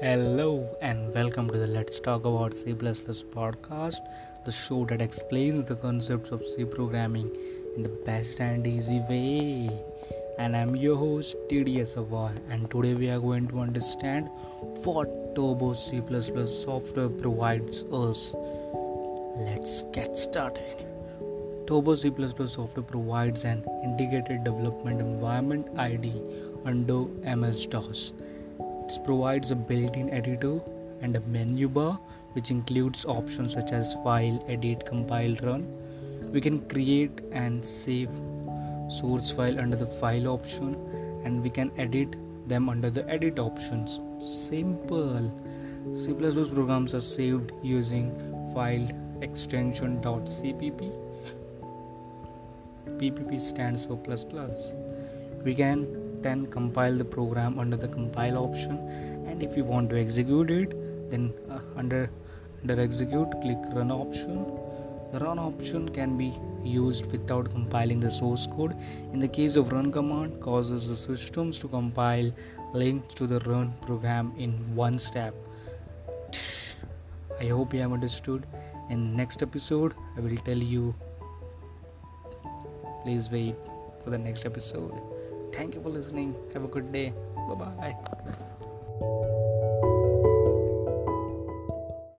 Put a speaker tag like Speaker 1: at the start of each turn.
Speaker 1: Hello and welcome to the Let's Talk About C podcast, the show that explains the concepts of C programming in the best and easy way. And I'm your host TDS Ava, and today we are going to understand what Turbo C software provides us. Let's get started. Turbo C software provides an integrated development environment ID under MS DOS it provides a built-in editor and a menu bar which includes options such as file, edit, compile, run. We can create and save source file under the file option and we can edit them under the edit options. Simple. C++ programs are saved using file extension .cpp. PPP stands for plus plus. We can then compile the program under the compile option. And if you want to execute it then uh, under under execute click run option. The run option can be used without compiling the source code. In the case of run command causes the systems to compile links to the run program in one step. I hope you have understood. In next episode i will tell you please wait for the next episode Thank you for listening. Have a good day. Bye bye.